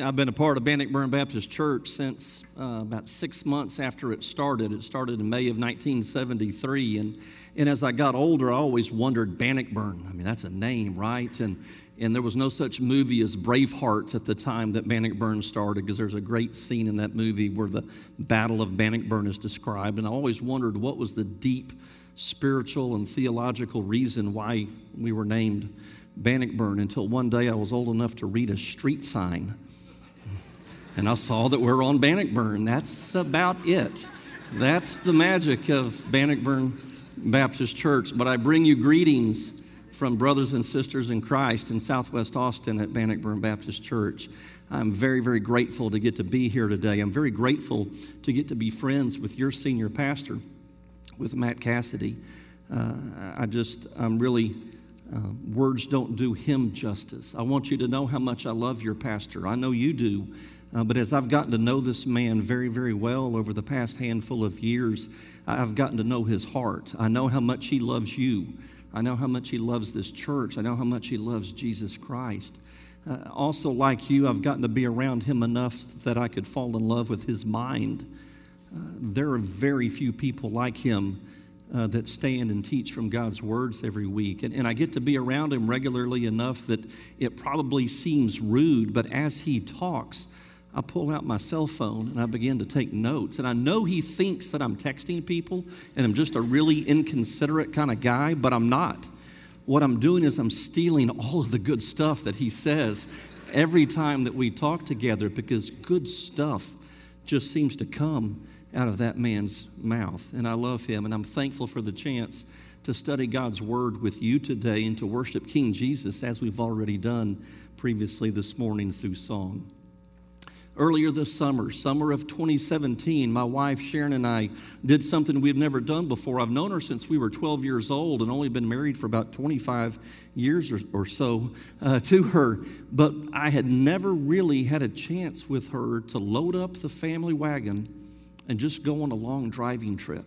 I've been a part of Bannockburn Baptist Church since uh, about six months after it started. It started in May of 1973. And, and as I got older, I always wondered Bannockburn. I mean, that's a name, right? And, and there was no such movie as Braveheart at the time that Bannockburn started because there's a great scene in that movie where the Battle of Bannockburn is described. And I always wondered what was the deep spiritual and theological reason why we were named Bannockburn until one day I was old enough to read a street sign and I saw that we're on Bannockburn. That's about it. That's the magic of Bannockburn Baptist Church. But I bring you greetings from brothers and sisters in Christ in Southwest Austin at Bannockburn Baptist Church. I'm very, very grateful to get to be here today. I'm very grateful to get to be friends with your senior pastor, with Matt Cassidy. Uh, I just, I'm really, uh, words don't do him justice. I want you to know how much I love your pastor. I know you do. Uh, but as I've gotten to know this man very, very well over the past handful of years, I've gotten to know his heart. I know how much he loves you. I know how much he loves this church. I know how much he loves Jesus Christ. Uh, also, like you, I've gotten to be around him enough that I could fall in love with his mind. Uh, there are very few people like him uh, that stand and teach from God's words every week. And, and I get to be around him regularly enough that it probably seems rude, but as he talks, I pull out my cell phone and I begin to take notes. And I know he thinks that I'm texting people and I'm just a really inconsiderate kind of guy, but I'm not. What I'm doing is I'm stealing all of the good stuff that he says every time that we talk together because good stuff just seems to come out of that man's mouth. And I love him and I'm thankful for the chance to study God's word with you today and to worship King Jesus as we've already done previously this morning through song. Earlier this summer, summer of 2017, my wife Sharon and I did something we've never done before. I've known her since we were 12 years old and only been married for about 25 years or, or so uh, to her. But I had never really had a chance with her to load up the family wagon and just go on a long driving trip.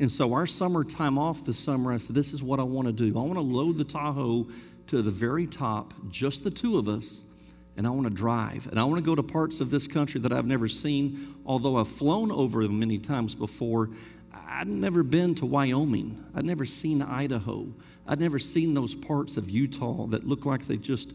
And so, our summer time off this summer, I said, This is what I want to do. I want to load the Tahoe to the very top, just the two of us and I want to drive. And I want to go to parts of this country that I've never seen, although I've flown over them many times before. I'd never been to Wyoming. I'd never seen Idaho. I'd never seen those parts of Utah that look like they just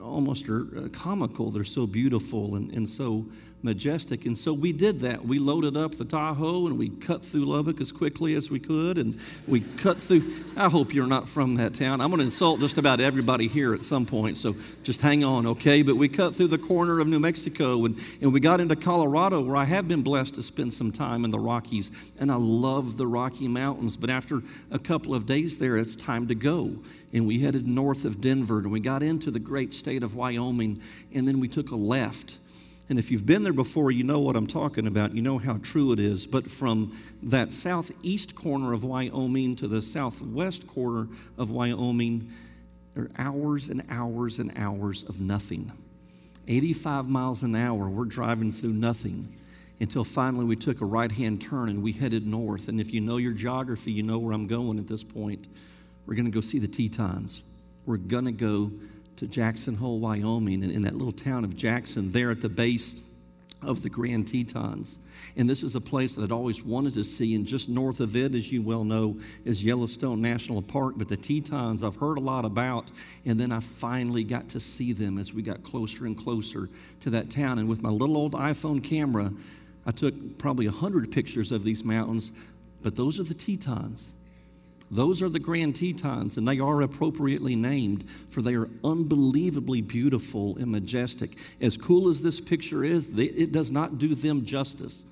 almost are uh, comical. They're so beautiful and, and so majestic. And so we did that. We loaded up the Tahoe and we cut through Lubbock as quickly as we could. And we cut through. I hope you're not from that town. I'm going to insult just about everybody here at some point. So just hang on, okay? But we cut through the corner of New Mexico and, and we got into Colorado, where I have been blessed to spend some time in the Rockies. And I love the Rocky Mountains. But after a couple of days there, it's time to go. And we headed north of Denver and we got into the great state of Wyoming. And then we took a left and if you've been there before, you know what I'm talking about. You know how true it is. But from that southeast corner of Wyoming to the southwest corner of Wyoming, there are hours and hours and hours of nothing. 85 miles an hour, we're driving through nothing until finally we took a right hand turn and we headed north. And if you know your geography, you know where I'm going at this point. We're going to go see the Tetons. We're going to go to Jackson Hole, Wyoming, and in that little town of Jackson, there at the base of the Grand Tetons. And this is a place that I'd always wanted to see. And just north of it, as you well know, is Yellowstone National Park. But the Tetons, I've heard a lot about. And then I finally got to see them as we got closer and closer to that town. And with my little old iPhone camera, I took probably 100 pictures of these mountains. But those are the Tetons. Those are the Grand Tetons, and they are appropriately named, for they are unbelievably beautiful and majestic. As cool as this picture is, it does not do them justice.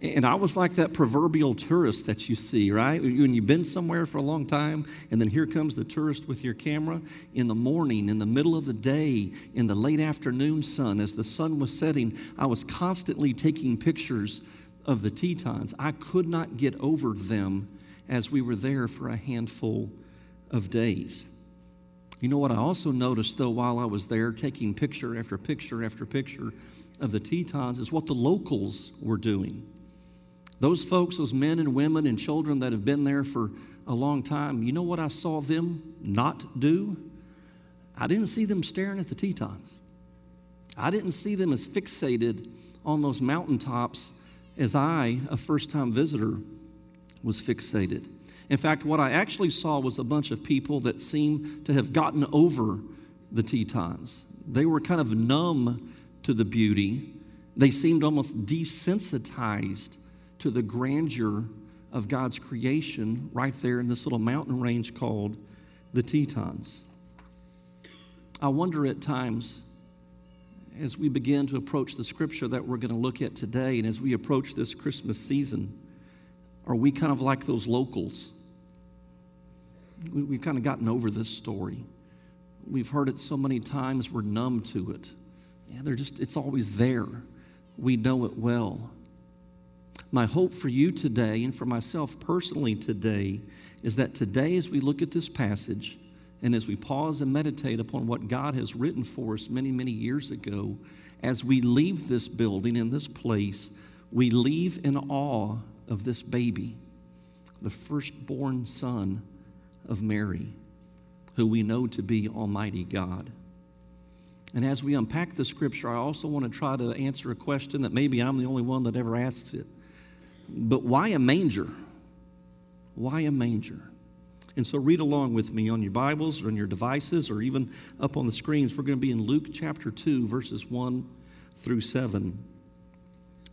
And I was like that proverbial tourist that you see, right? When you've been somewhere for a long time, and then here comes the tourist with your camera in the morning, in the middle of the day, in the late afternoon sun, as the sun was setting, I was constantly taking pictures of the Tetons. I could not get over them as we were there for a handful of days. You know what I also noticed, though, while I was there taking picture after picture after picture of the Tetons, is what the locals were doing. Those folks, those men and women and children that have been there for a long time, you know what I saw them not do? I didn't see them staring at the Tetons. I didn't see them as fixated on those mountaintops as I, a first time visitor, was fixated. In fact, what I actually saw was a bunch of people that seemed to have gotten over the Tetons. They were kind of numb to the beauty. They seemed almost desensitized to the grandeur of God's creation right there in this little mountain range called the Tetons. I wonder at times as we begin to approach the scripture that we're going to look at today, and as we approach this Christmas season, are we kind of like those locals? We, have kind of gotten over this story. We've heard it so many times, we're numb to it. Yeah, they're just, it's always there. We know it well. My hope for you today, and for myself personally today, is that today, as we look at this passage, and as we pause and meditate upon what God has written for us many, many years ago, as we leave this building in this place, we leave in awe of this baby, the firstborn son of Mary, who we know to be Almighty God. And as we unpack the scripture, I also want to try to answer a question that maybe I'm the only one that ever asks it. But why a manger? Why a manger? And so read along with me on your Bibles or on your devices or even up on the screens. We're going to be in Luke chapter 2, verses 1 through 7,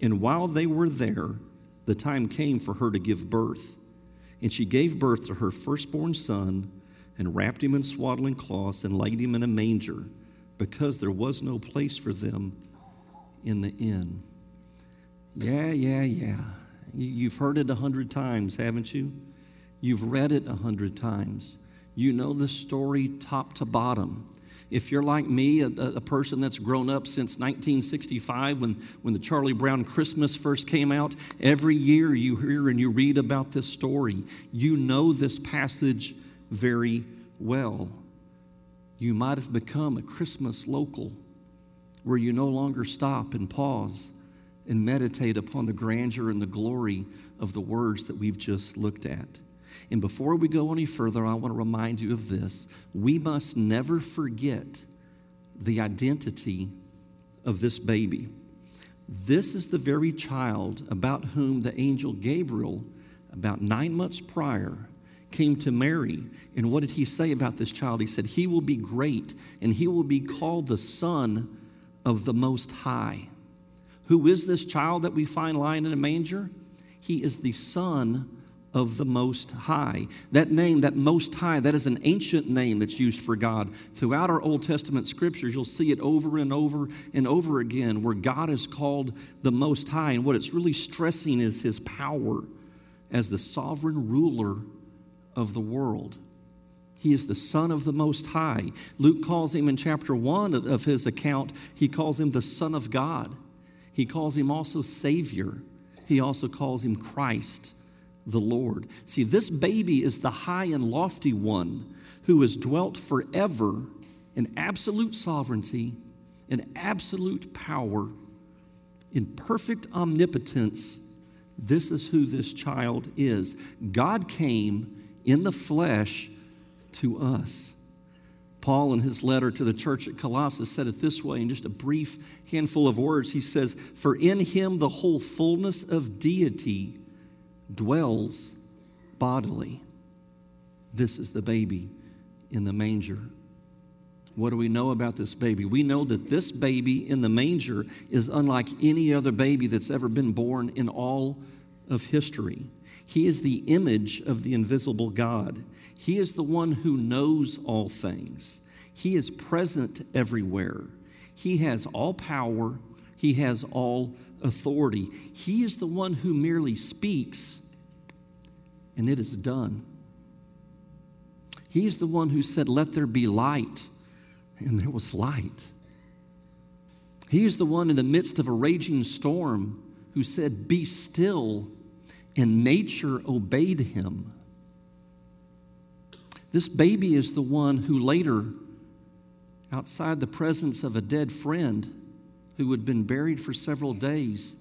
And while they were there, the time came for her to give birth. And she gave birth to her firstborn son, and wrapped him in swaddling cloths, and laid him in a manger, because there was no place for them in the inn. Yeah, yeah, yeah. You've heard it a hundred times, haven't you? You've read it a hundred times. You know the story top to bottom. If you're like me, a, a, person that's grown up since 1965 when, when the Charlie Brown Christmas first came out, every year you hear and you read about this story. You know this passage very well. You might have become a Christmas local where you no longer stop and pause and meditate upon the grandeur and the glory of the words that we've just looked at. And before we go any further, I want to remind you of this. We must never forget the identity of this baby. This is the very child about whom the angel Gabriel, about nine months prior, came to Mary. And what did he say about this child? He said, He will be great and he will be called the Son of the Most High. Who is this child that we find lying in a manger? He is the Son of the Most High. That name, that Most High, that is an ancient name that's used for God. Throughout our Old Testament scriptures, you'll see it over and over and over again where God is called the Most High. And what it's really stressing is his power as the sovereign ruler of the world. He is the Son of the Most High. Luke calls him in chapter one of his account, he calls him the Son of God. He calls him also Savior. He also calls him Christ the Lord. See, this baby is the high and lofty one who has dwelt forever in absolute sovereignty, in absolute power, in perfect omnipotence. This is who this child is. God came in the flesh to us. Paul, in his letter to the church at Colossus, said it this way in just a brief handful of words. He says, For in him the whole fullness of deity dwells bodily. This is the baby in the manger. What do we know about this baby? We know that this baby in the manger is unlike any other baby that's ever been born in all of history. He is the image of the invisible God. He is the one who knows all things. He is present everywhere. He has all power. He has all authority. He is the one who merely speaks, and it is done. He is the one who said, Let there be light, and there was light. He is the one in the midst of a raging storm who said, Be still, and nature obeyed him. This baby is the one who later, outside the presence of a dead friend who had been buried for several days,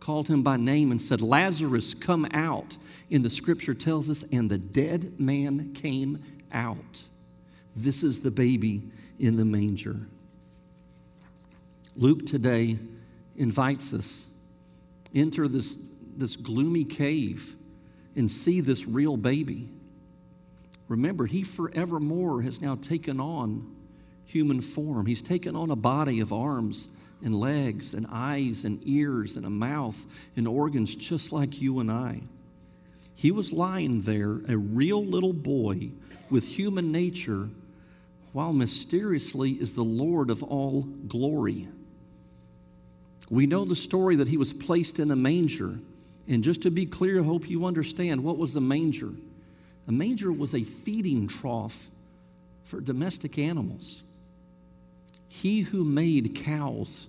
called him by name and said, Lazarus, come out. And the scripture tells us, and the dead man came out. This is the baby in the manger. Luke today invites us enter this, this gloomy cave and see this real baby. Remember, he forevermore has now taken on human form. He's taken on a body of arms and legs and eyes and ears and a mouth and organs just like you and I. He was lying there, a real little boy with human nature, while mysteriously is the Lord of all glory. We know the story that he was placed in a manger. And just to be clear, I hope you understand what was a manger. A manger was a feeding trough for domestic animals. He who made cows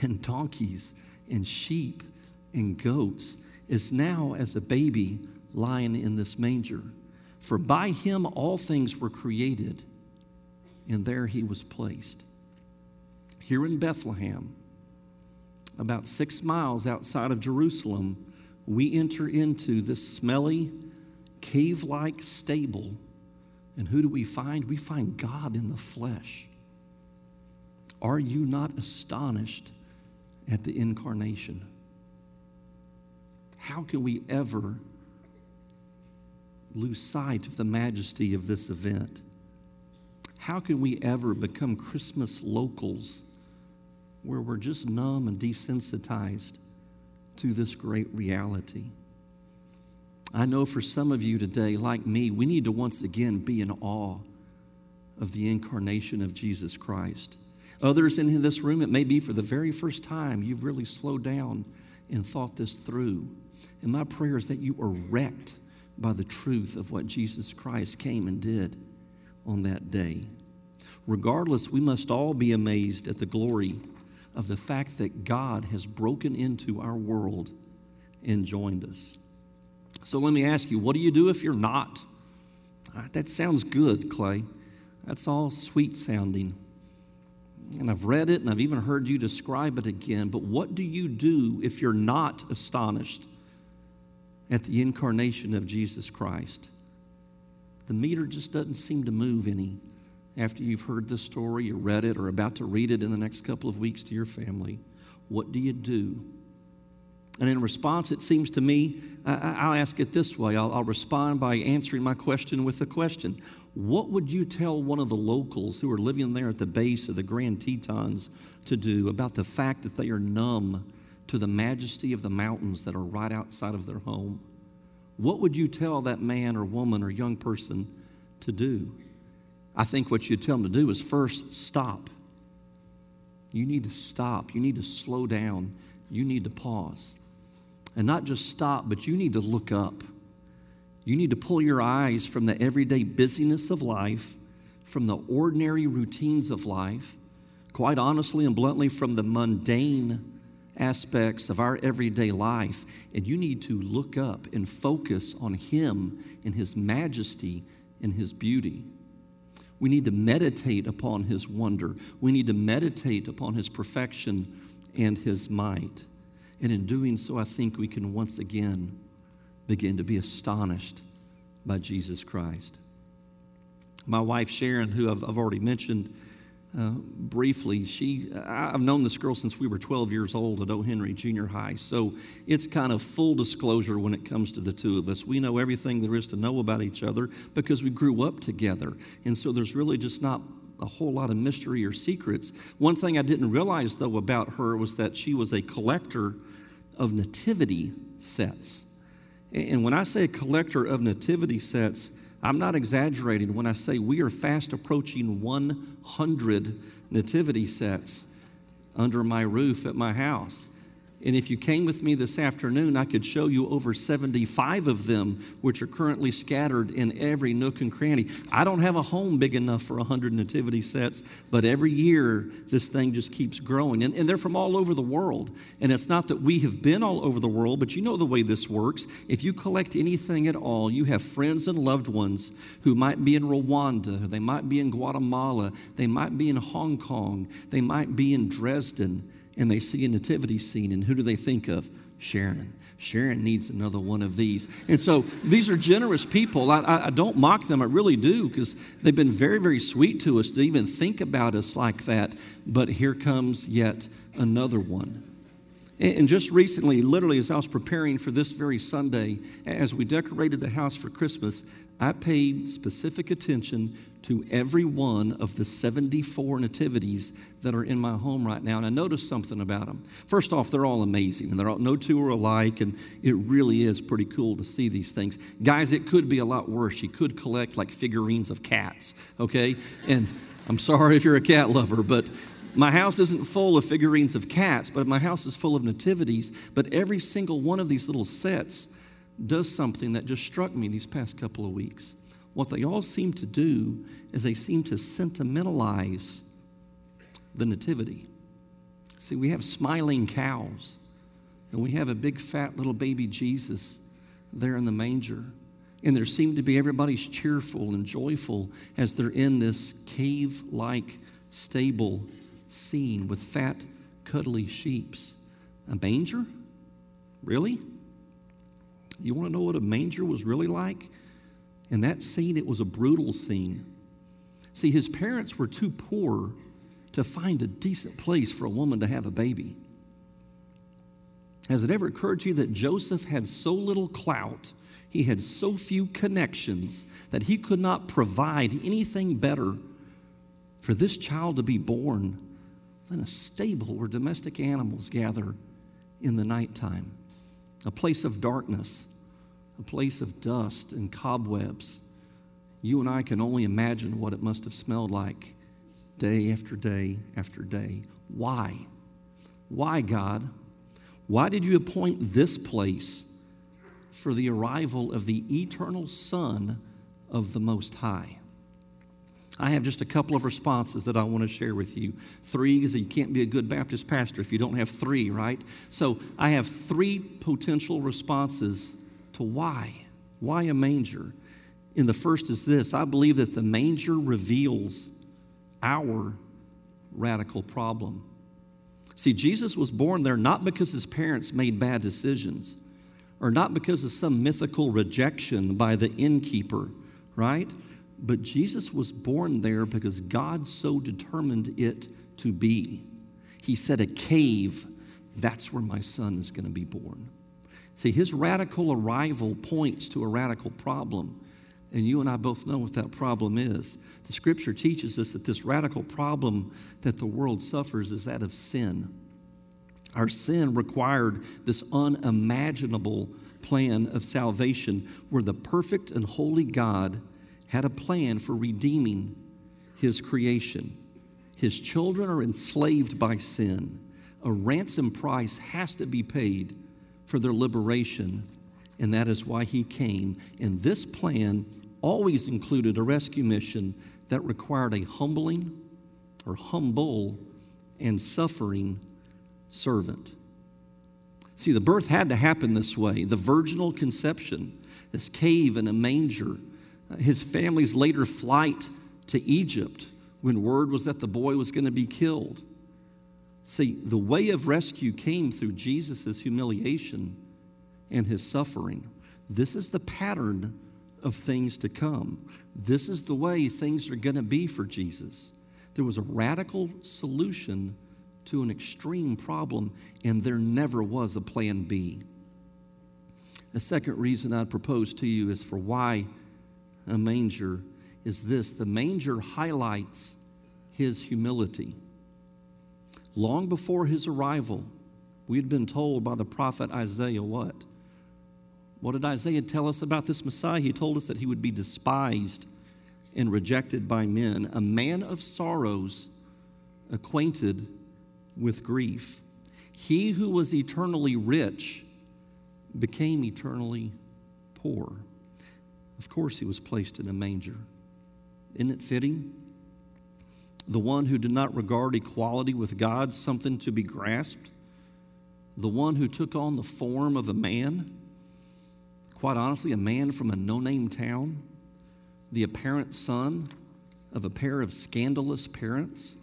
and donkeys and sheep and goats is now as a baby lying in this manger. For by him all things were created, and there he was placed. Here in Bethlehem, about six miles outside of Jerusalem, we enter into this smelly, cave like stable. And who do we find? We find God in the flesh. Are you not astonished at the incarnation? How can we ever lose sight of the majesty of this event? How can we ever become Christmas locals where we're just numb and desensitized to this great reality? I know for some of you today, like me, we need to once again be in awe of the incarnation of Jesus Christ. Others in this room, it may be for the very first time you've really slowed down and thought this through. And my prayer is that you are wrecked by the truth of what Jesus Christ came and did on that day. Regardless, we must all be amazed at the glory of the fact that God has broken into our world and joined us. So let me ask you, what do you do if you're not? Ah, that sounds good, Clay. That's all sweet sounding. And I've read it and I've even heard you describe it again. But what do you do if you're not astonished at the incarnation of Jesus Christ? The meter just doesn't seem to move any after you've heard the story or read it or about to read it in the next couple of weeks to your family. What do you do? And in response, it seems to me, I'll ask it this way I'll, I'll respond by answering my question with a question. What would you tell one of the locals who are living there at the base of the Grand Tetons to do about the fact that they are numb to the majesty of the mountains that are right outside of their home? What would you tell that man or woman or young person to do? I think what you'd tell them to do is first stop. You need to stop. You need to slow down. You need to pause. And not just stop, but you need to look up. You need to pull your eyes from the everyday busyness of life, from the ordinary routines of life, quite honestly and bluntly, from the mundane aspects of our everyday life. And you need to look up and focus on Him in His majesty and His beauty. We need to meditate upon His wonder. We need to meditate upon His perfection and His might. And in doing so, I think we can once again begin to be astonished by Jesus Christ. My wife, Sharon, who I've, I've already mentioned uh, briefly, she, I've known this girl since we were 12 years old at O. Henry Junior High. So it's kind of full disclosure when it comes to the two of us. We know everything there is to know about each other because we grew up together. And so there's really just not a whole lot of mystery or secrets. One thing I didn't realize, though, about her was that she was a collector of nativity sets. And when I say a collector of nativity sets, I'm not exaggerating when I say we are fast approaching 100 nativity sets under my roof at my house. And if you came with me this afternoon, I could show you over 75 of them, which are currently scattered in every nook and cranny. I don't have a home big enough for 100 nativity sets, but every year this thing just keeps growing. And, and they're from all over the world. And it's not that we have been all over the world, but you know the way this works. If you collect anything at all, you have friends and loved ones who might be in Rwanda, they might be in Guatemala, they might be in Hong Kong, they might be in Dresden and they see a nativity scene, and who do they think of? Sharon. Sharon needs another one of these. And so these are generous people. I, I, I don't mock them, I really do, because they've been very, very sweet to us to even think about us like that. But here comes yet another one. And just recently, literally, as I was preparing for this very Sunday, as we decorated the house for Christmas, I paid specific attention to every one of the 74 nativities that are in my home right now. And I noticed something about them. First off, they're all amazing, and they're all, no two are alike, and it really is pretty cool to see these things. Guys, it could be a lot worse. You could collect like figurines of cats, okay? And I'm sorry if you're a cat lover, but my house isn't full of figurines of cats, but my house is full of nativities. But every single one of these little sets does something that just struck me these past couple of weeks. What they all seem to do is they seem to sentimentalize the nativity. See, we have smiling cows, and we have a big fat little baby Jesus there in the manger. And there seem to be everybody's cheerful and joyful as they're in this cave like stable scene with fat, cuddly sheeps. A manger? Really? You want to know what a manger was really like? In that scene, it was a brutal scene. See, his parents were too poor to find a decent place for a woman to have a baby. Has it ever occurred to you that Joseph had so little clout, he had so few connections, that he could not provide anything better for this child to be born than a stable where domestic animals gather in the nighttime, a place of darkness, a place of dust and cobwebs. You and I can only imagine what it must have smelled like day after day after day. Why? Why, God? Why did you appoint this place for the arrival of the eternal Son of the Most High? I have just a couple of responses that I want to share with you. Three that you can't be a good Baptist pastor if you don't have three, right? So I have three potential responses to why. Why a manger? And the first is this I believe that the manger reveals our radical problem. See, Jesus was born there not because his parents made bad decisions or not because of some mythical rejection by the innkeeper, right? But Jesus was born there because God so determined it to be. He said, A cave, that's where my son is going to be born. See, his radical arrival points to a radical problem. And you and I both know what that problem is. The scripture teaches us that this radical problem that the world suffers is that of sin. Our sin required this unimaginable plan of salvation where the perfect and holy God had a plan for redeeming his creation. His children are enslaved by sin. A ransom price has to be paid for their liberation, and that is why he came. And this plan always included a rescue mission that required a humbling or humble and suffering servant. See, the birth had to happen this way the virginal conception, this cave in a manger, uh, his family's later flight to Egypt when word was that the boy was going to be killed. See, the way of rescue came through Jesus' humiliation and his suffering. This is the pattern of things to come. This is the way things are going to be for Jesus. There was a radical solution to an extreme problem, and there never was a plan B. The second reason I'd propose to you is for why a manger is this the manger highlights his humility. Long before his arrival, we had been told by the prophet Isaiah what? What did Isaiah tell us about this Messiah? He told us that he would be despised and rejected by men, a man of sorrows, acquainted with grief. He who was eternally rich became eternally poor. Of course, he was placed in a manger. Isn't it fitting? The one who did not regard equality with God something to be grasped, the one who took on the form of a man, quite honestly, a man from a no name town, the apparent son of a pair of scandalous parents,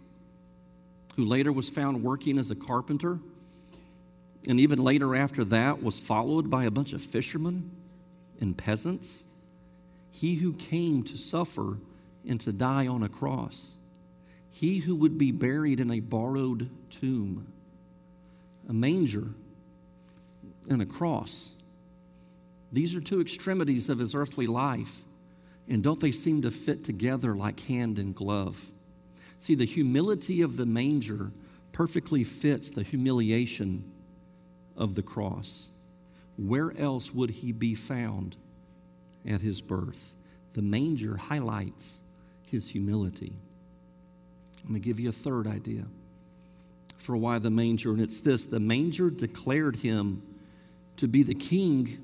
who later was found working as a carpenter, and even later after that was followed by a bunch of fishermen and peasants. He who came to suffer and to die on a cross. He who would be buried in a borrowed tomb, a manger, and a cross. These are two extremities of his earthly life. And don't they seem to fit together like hand and glove? See, the humility of the manger perfectly fits the humiliation of the cross. Where else would he be found at his birth? The manger highlights his humility. Going to give you a third idea for why the manger, and it's this the manger declared him to be the king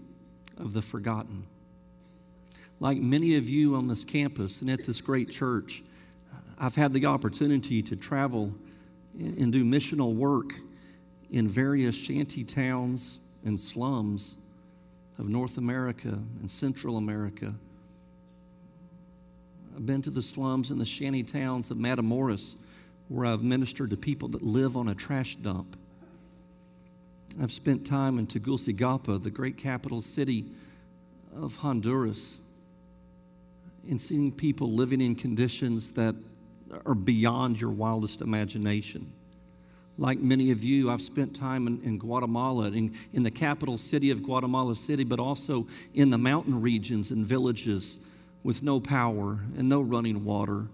of the forgotten. Like many of you on this campus and at this great church, I've had the opportunity to travel and do missional work in various shanty towns and slums of North America and Central America. I've been to the slums and the shanty towns of Matamoros, where I've ministered to people that live on a trash dump. I've spent time in Tegucigalpa, the great capital city of Honduras, and seeing people living in conditions that are beyond your wildest imagination. Like many of you, I've spent time in, in Guatemala, in, in the capital city of Guatemala City, but also in the mountain regions and villages with no power and no running water.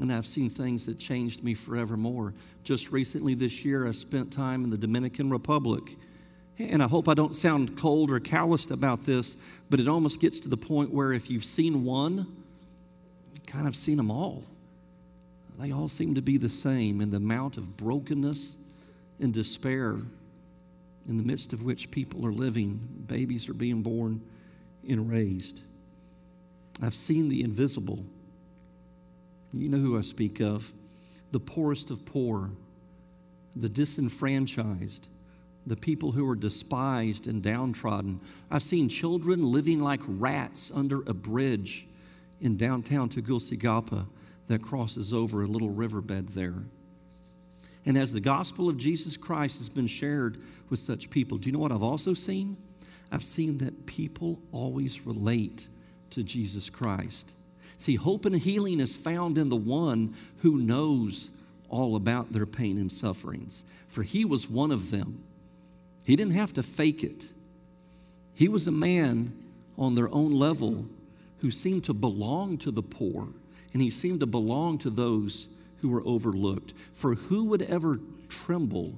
And I've seen things that changed me forevermore. Just recently this year, I spent time in the Dominican Republic and I hope I don't sound cold or calloused about this, but it almost gets to the point where if you've seen one, you kind of seen them all. They all seem to be the same in the amount of brokenness and despair in the midst of which people are living. Babies are being born and raised. I've seen the invisible. You know who I speak of the poorest of poor, the disenfranchised the people who are despised and downtrodden. I've seen children living like rats under a bridge in downtown Tegucigalpa that crosses over a little riverbed there. And as the gospel of Jesus Christ has been shared with such people, do you know what I've also seen? I've seen that people always relate to Jesus Christ. See, hope and healing is found in the one who knows all about their pain and sufferings, for he was one of them. He didn't have to fake it. He was a man on their own level who seemed to belong to the poor, and he seemed to belong to those who were overlooked. For who would ever tremble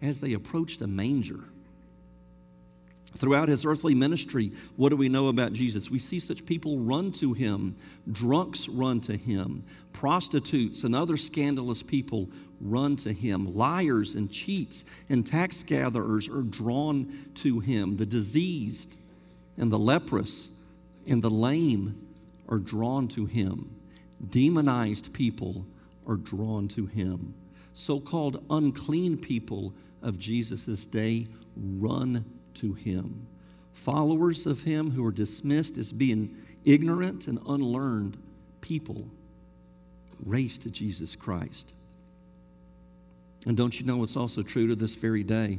as they approached a manger? Throughout his earthly ministry, what do we know about Jesus? We see such people run to him, drunks run to him, prostitutes and other scandalous people run to him, liars and cheats and tax gatherers are drawn to him, the diseased and the leprous and the lame are drawn to him, demonized people are drawn to him, so called unclean people of Jesus' day run to him. Followers of him who are dismissed as being ignorant and unlearned people race to Jesus Christ. And don't you know it's also true to this very day?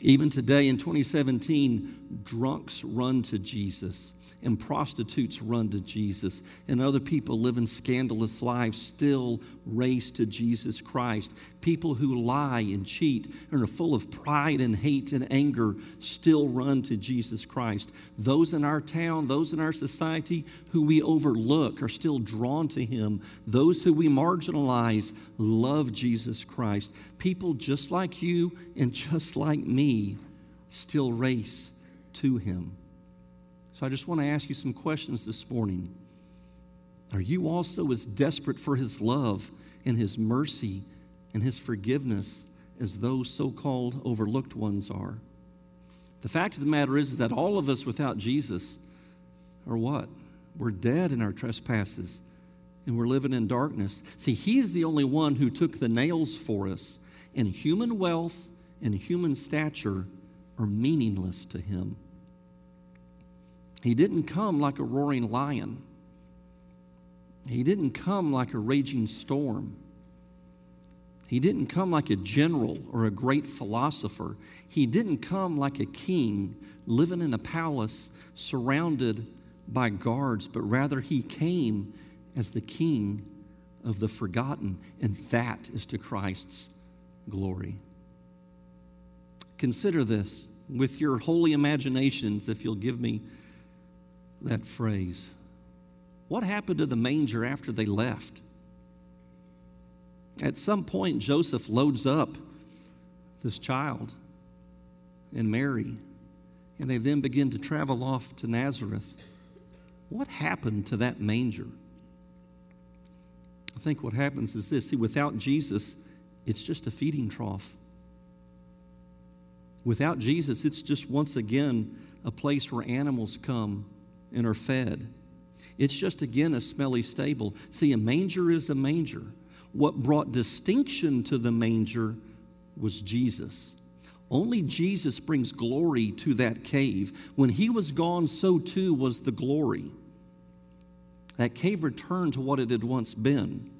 Even today in 2017, drunks run to Jesus and prostitutes run to Jesus, and other people living scandalous lives still race to Jesus Christ. People who lie and cheat and are full of pride and hate and anger still run to Jesus Christ. Those in our town, those in our society who we overlook are still drawn to Him. Those who we marginalize love Jesus Christ. People just like you and just like me still race to Him. So I just want to ask you some questions this morning. Are you also as desperate for His love and His mercy and his forgiveness as those so called overlooked ones are. The fact of the matter is, is that all of us without Jesus are what? We're dead in our trespasses and we're living in darkness. See, He's the only one who took the nails for us, and human wealth and human stature are meaningless to Him. He didn't come like a roaring lion. He didn't come like a raging storm. He didn't come like a general or a great philosopher. He didn't come like a king living in a palace surrounded by guards, but rather he came as the king of the forgotten, and that is to Christ's glory. Consider this with your holy imaginations, if you'll give me that phrase. What happened to the manger after they left? At some point, Joseph loads up this child and Mary, and they then begin to travel off to Nazareth. What happened to that manger? I think what happens is this see, without Jesus, it's just a feeding trough. Without Jesus, it's just once again a place where animals come and are fed. It's just again a smelly stable. See, a manger is a manger. What brought distinction to the manger was Jesus. Only Jesus brings glory to that cave. When he was gone, so too was the glory. That cave returned to what it had once been.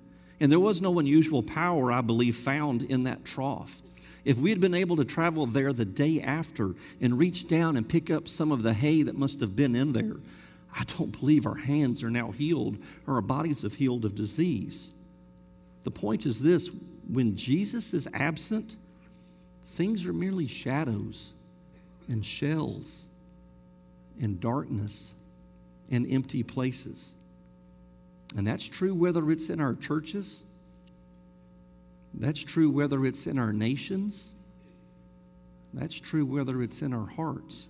And there was no unusual power, I believe, found in that trough. If we had been able to travel there the day after and reach down and pick up some of the hay that must have been in there, I don't believe our hands are now healed or our bodies have healed of disease. The point is this when Jesus is absent, things are merely shadows and shells and darkness and empty places. And that's true whether it's in our churches, that's true whether it's in our nations, that's true whether it's in our hearts.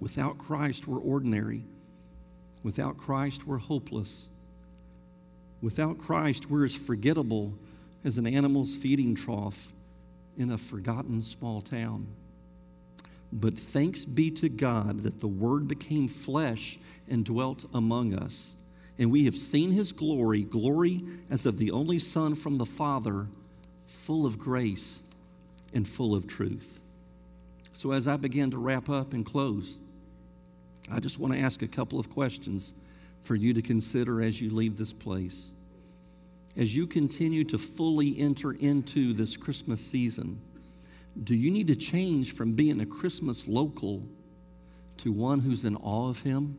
Without Christ, we're ordinary. Without Christ, we're hopeless. Without Christ, we're as forgettable as an animal's feeding trough in a forgotten small town. But thanks be to God that the Word became flesh and dwelt among us. And we have seen his glory, glory as of the only Son from the Father, full of grace and full of truth. So, as I begin to wrap up and close, I just want to ask a couple of questions for you to consider as you leave this place. As you continue to fully enter into this Christmas season, do you need to change from being a Christmas local to one who's in awe of Him?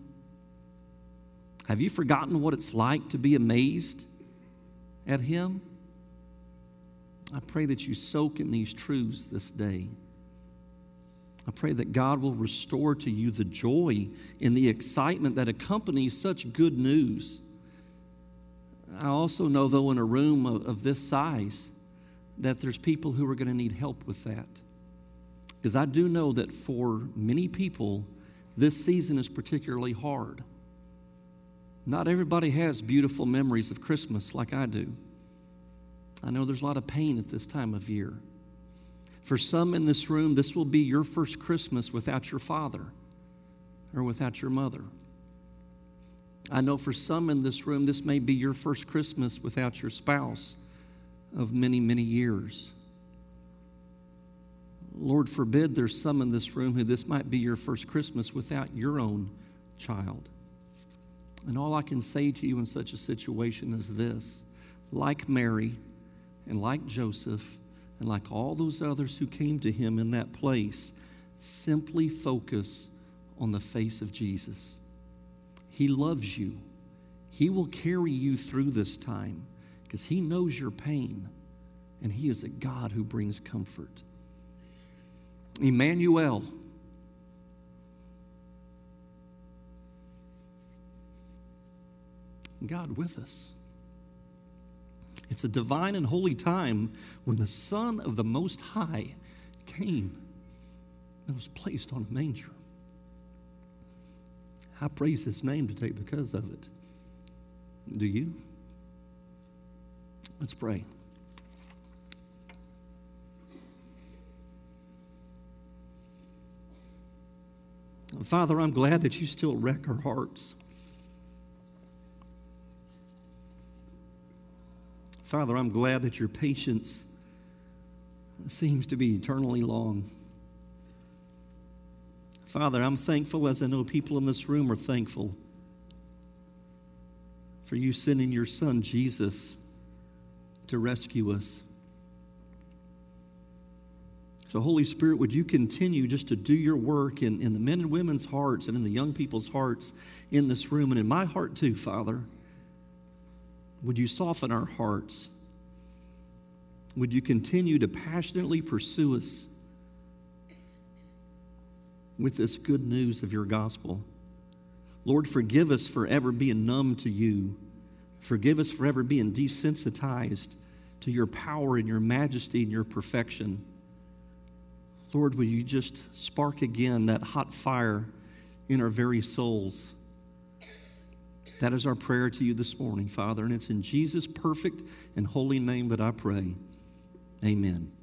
Have you forgotten what it's like to be amazed at Him? I pray that you soak in these truths this day. I pray that God will restore to you the joy and the excitement that accompanies such good news. I also know, though, in a room of, of this size, that there's people who are going to need help with that. Because I do know that for many people, this season is particularly hard. Not everybody has beautiful memories of Christmas like I do. I know there's a lot of pain at this time of year. For some in this room, this will be your first Christmas without your father or without your mother. I know for some in this room, this may be your first Christmas without your spouse of many, many years. Lord forbid there's some in this room who this might be your first Christmas without your own child. And all I can say to you in such a situation is this like Mary and like Joseph and like all those others who came to him in that place, simply focus on the face of Jesus. He loves you. He will carry you through this time because He knows your pain and He is a God who brings comfort. Emmanuel. God with us. It's a divine and holy time when the Son of the Most High came and was placed on a manger. I praise his name today because of it. Do you? Let's pray. Father, I'm glad that you still wreck our hearts. Father, I'm glad that your patience seems to be eternally long. Father, I'm thankful as I know people in this room are thankful for you sending your son Jesus to rescue us. So, Holy Spirit, would you continue just to do your work in, in the men and women's hearts and in the young people's hearts in this room and in my heart too, Father? Would you soften our hearts? Would you continue to passionately pursue us with this good news of your gospel? Lord, forgive us for ever being numb to you. Forgive us for ever being desensitized to your power and your majesty and your perfection. Lord, will you just spark again that hot fire in our very souls? That is our prayer to you this morning, Father, and it's in Jesus' perfect and holy name that I pray. Amen.